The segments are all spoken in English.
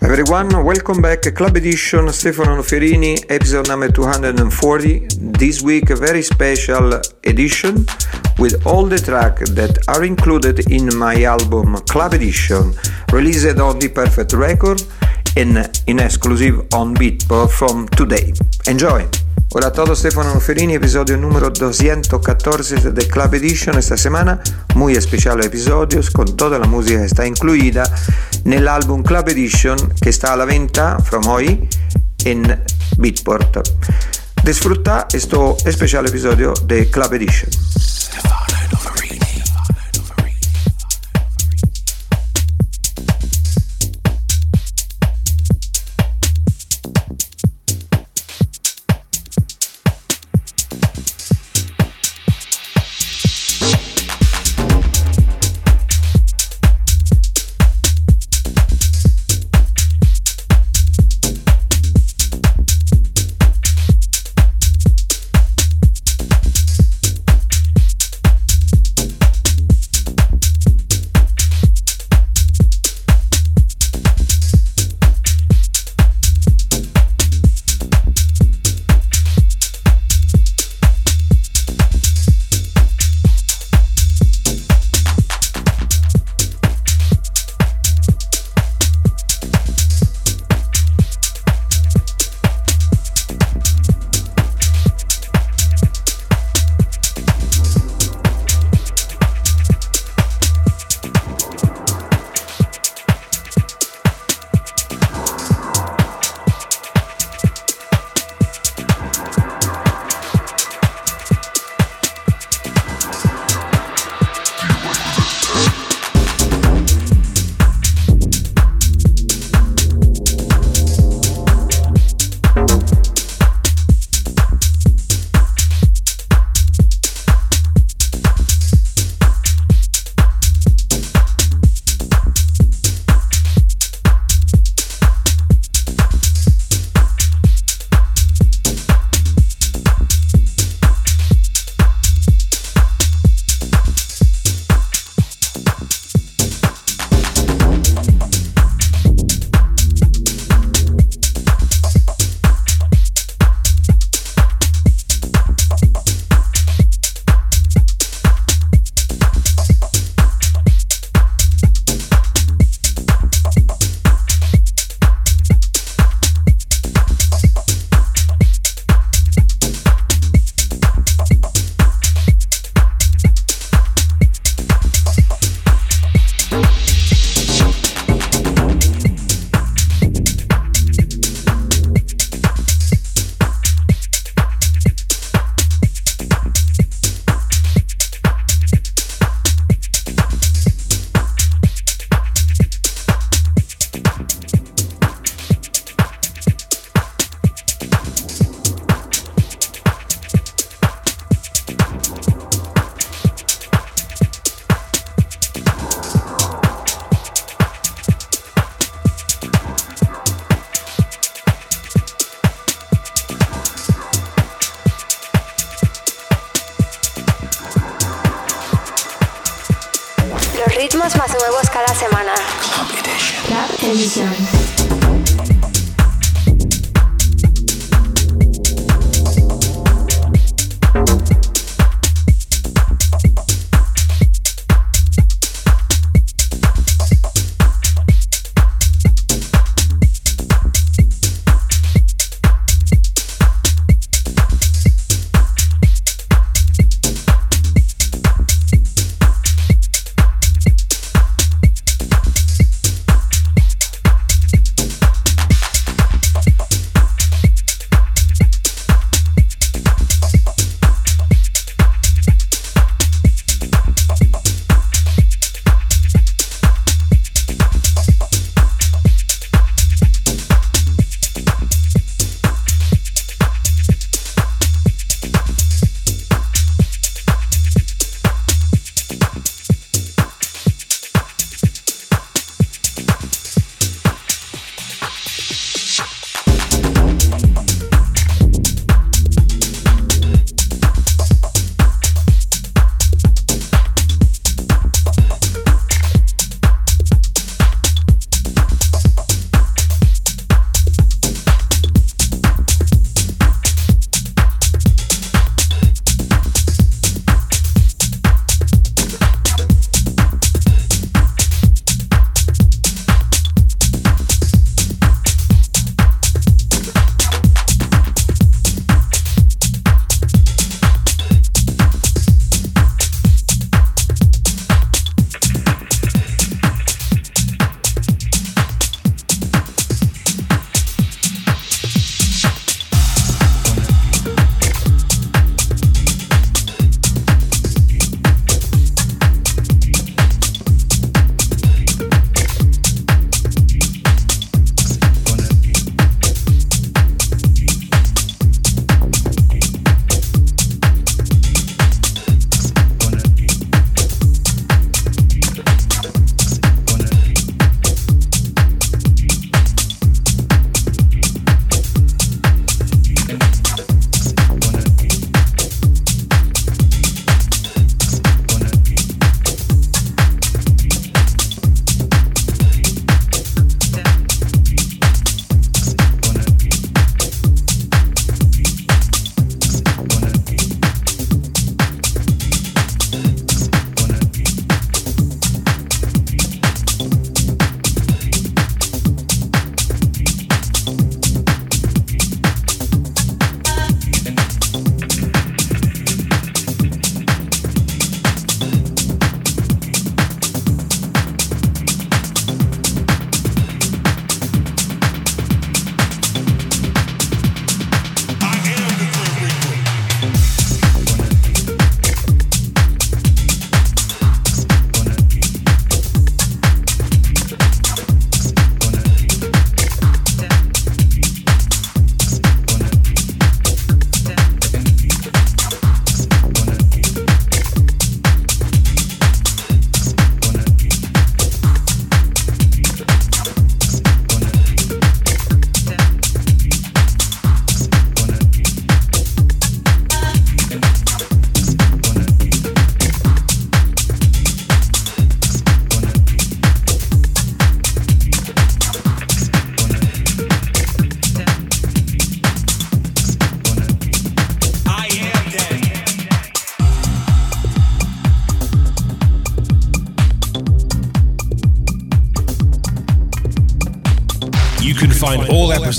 Everyone, welcome back. Club Edition, Stefano Noferini, episode number 240. This week, a very special edition with all the tracks that are included in my album Club Edition, released on Deeperfect Record and in exclusive on Beatport from today. Enjoy! Hola a todos, Stefano Ferini, episodio número 214 de Club Edition esta semana, muy especial episodio con toda la música que está incluida nell'album Club Edition che sta alla venta from hoy en Beatport. Disfruta questo speciale episodio de Club Edition.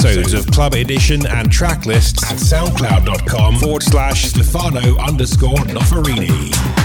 Episodes of Club Edition and track lists at soundcloud.com forward slash Stefano underscore Noferini.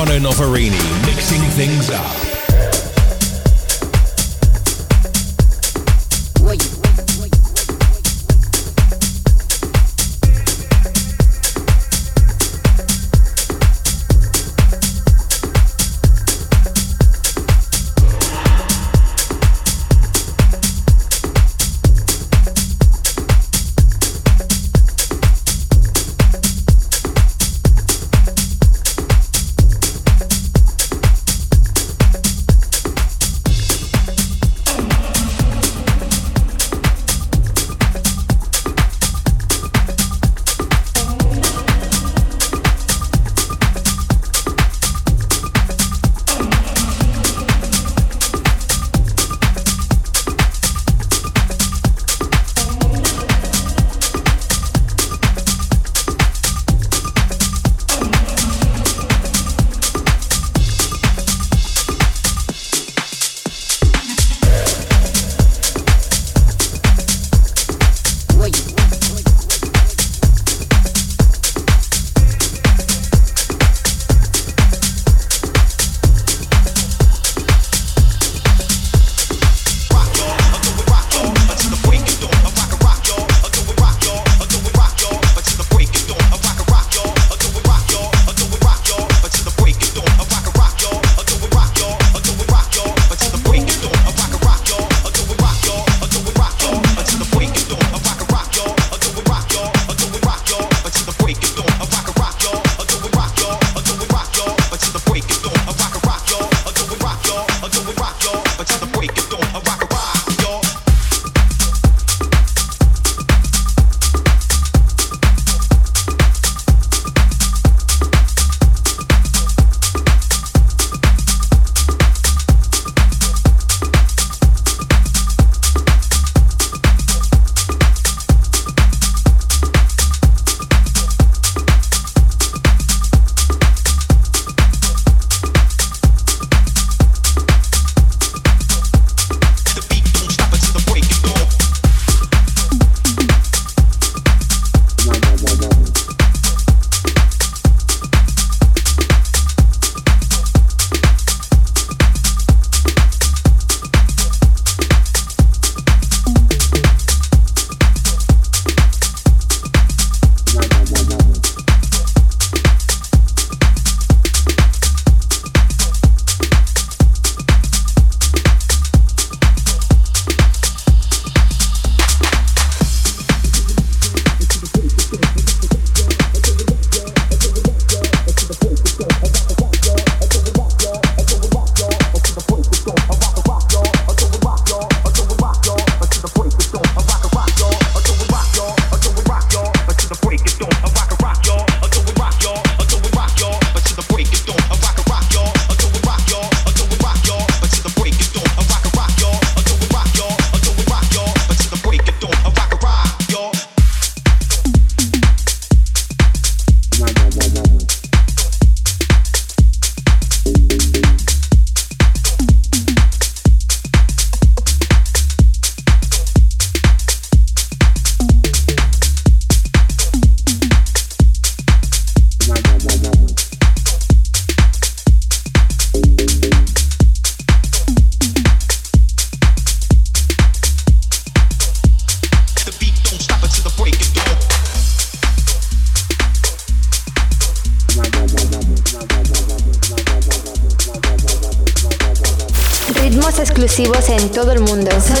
Stefano Noferini mixing things up.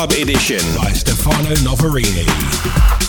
Club Edition by Stefano Noferini.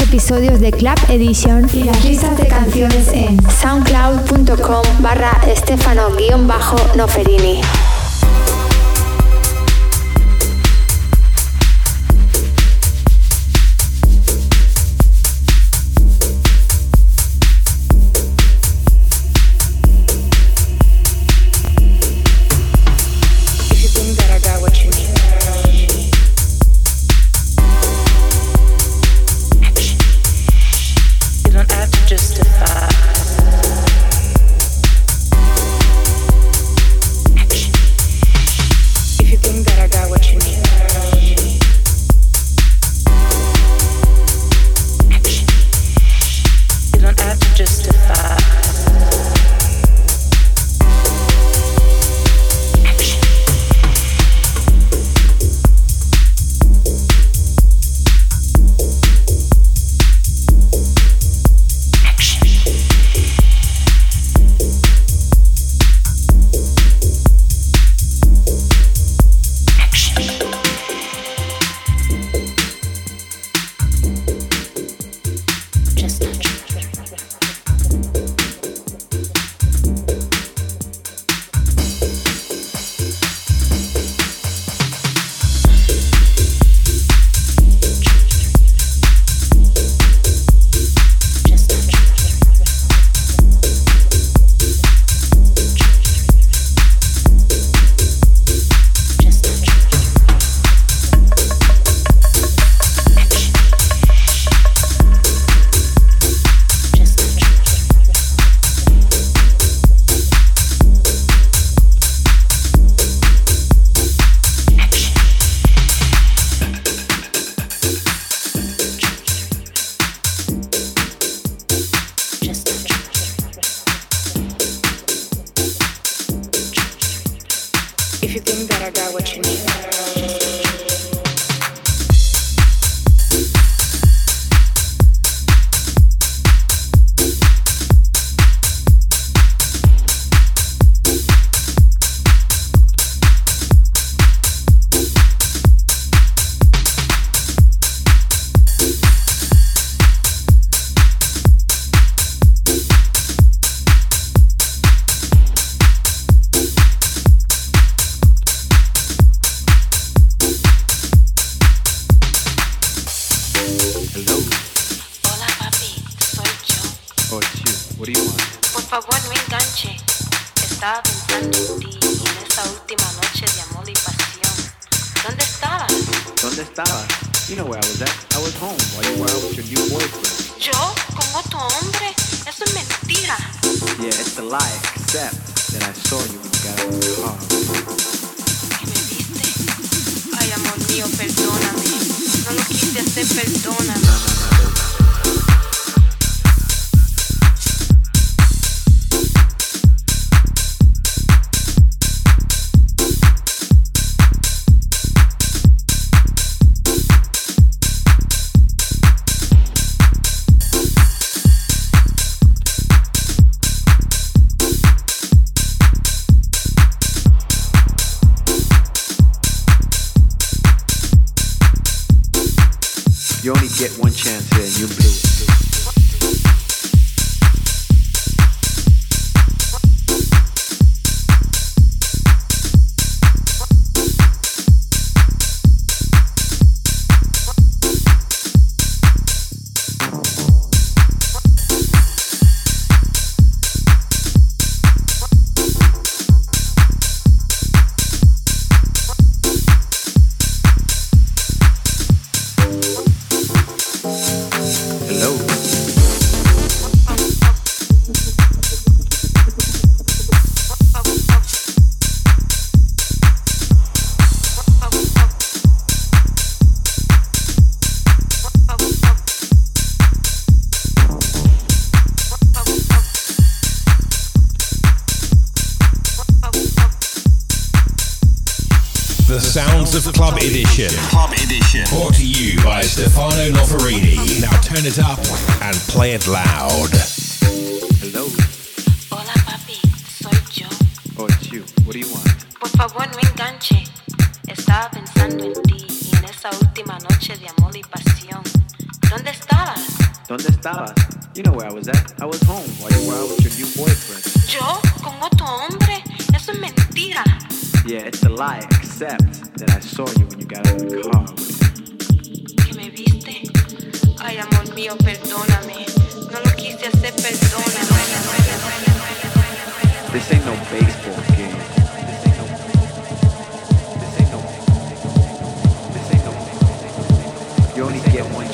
Episodios de Club Edition y las listas de canciones en soundcloud.com barra estefano-noferini. Persona. home while you were out with your new boyfriend. Yo con otro hombre? Eso es mentira. Yeah, it's a lie, except that I saw you when you got out of the car. ¿Que me viste? Ay, amor mío, perdóname. No lo quise hacer, perdóname. This ain't no baseball game. You only get one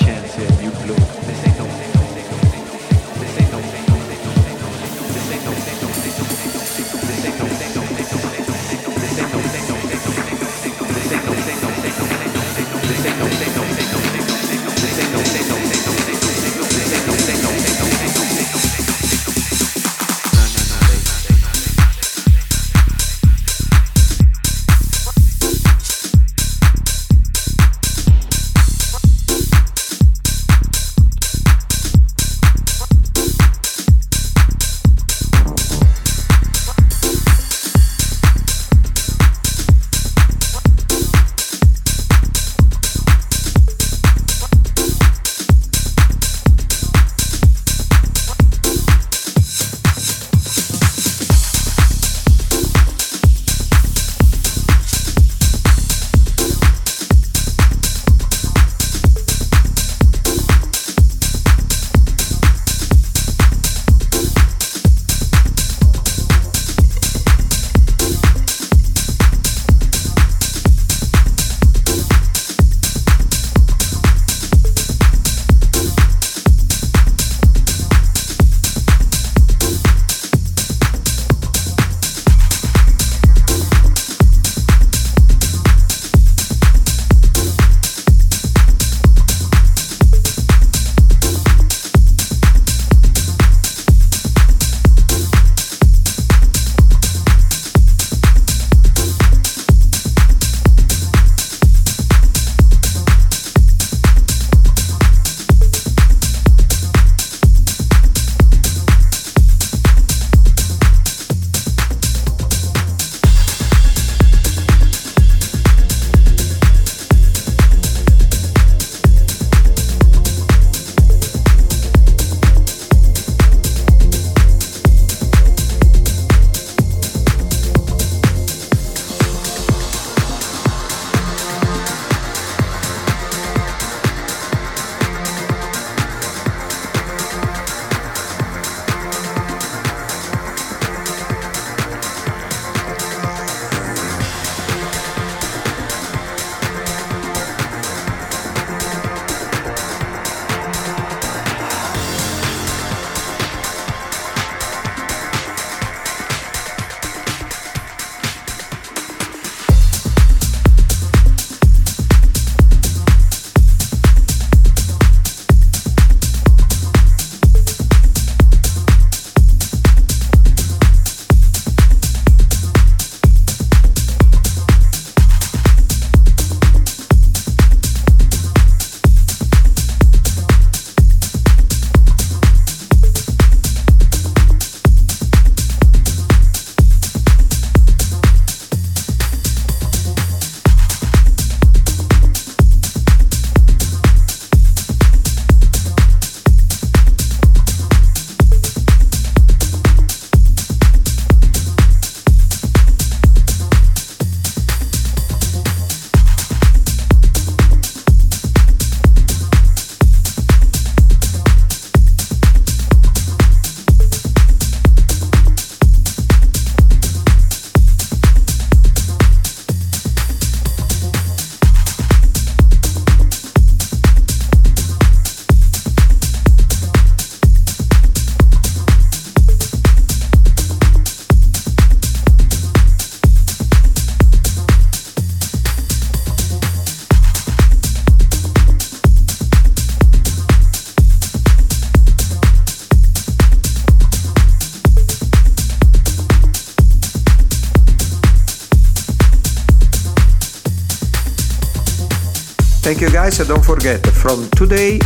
guys don't forget, from today,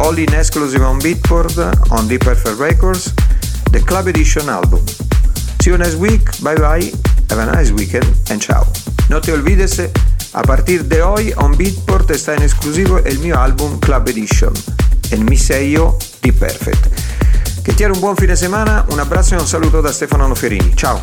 all in exclusive on Beatport, on The Perfect Records, the Club Edition album. See you next week, bye bye, have a nice weekend and ciao. No te olvides, a partir de hoy on Beatport está en exclusivo el mio álbum Club Edition, el mi sello The Perfect. Che tiene un buon fine settimana, un abbraccio e un saluto da Stefano Noferini. Ciao!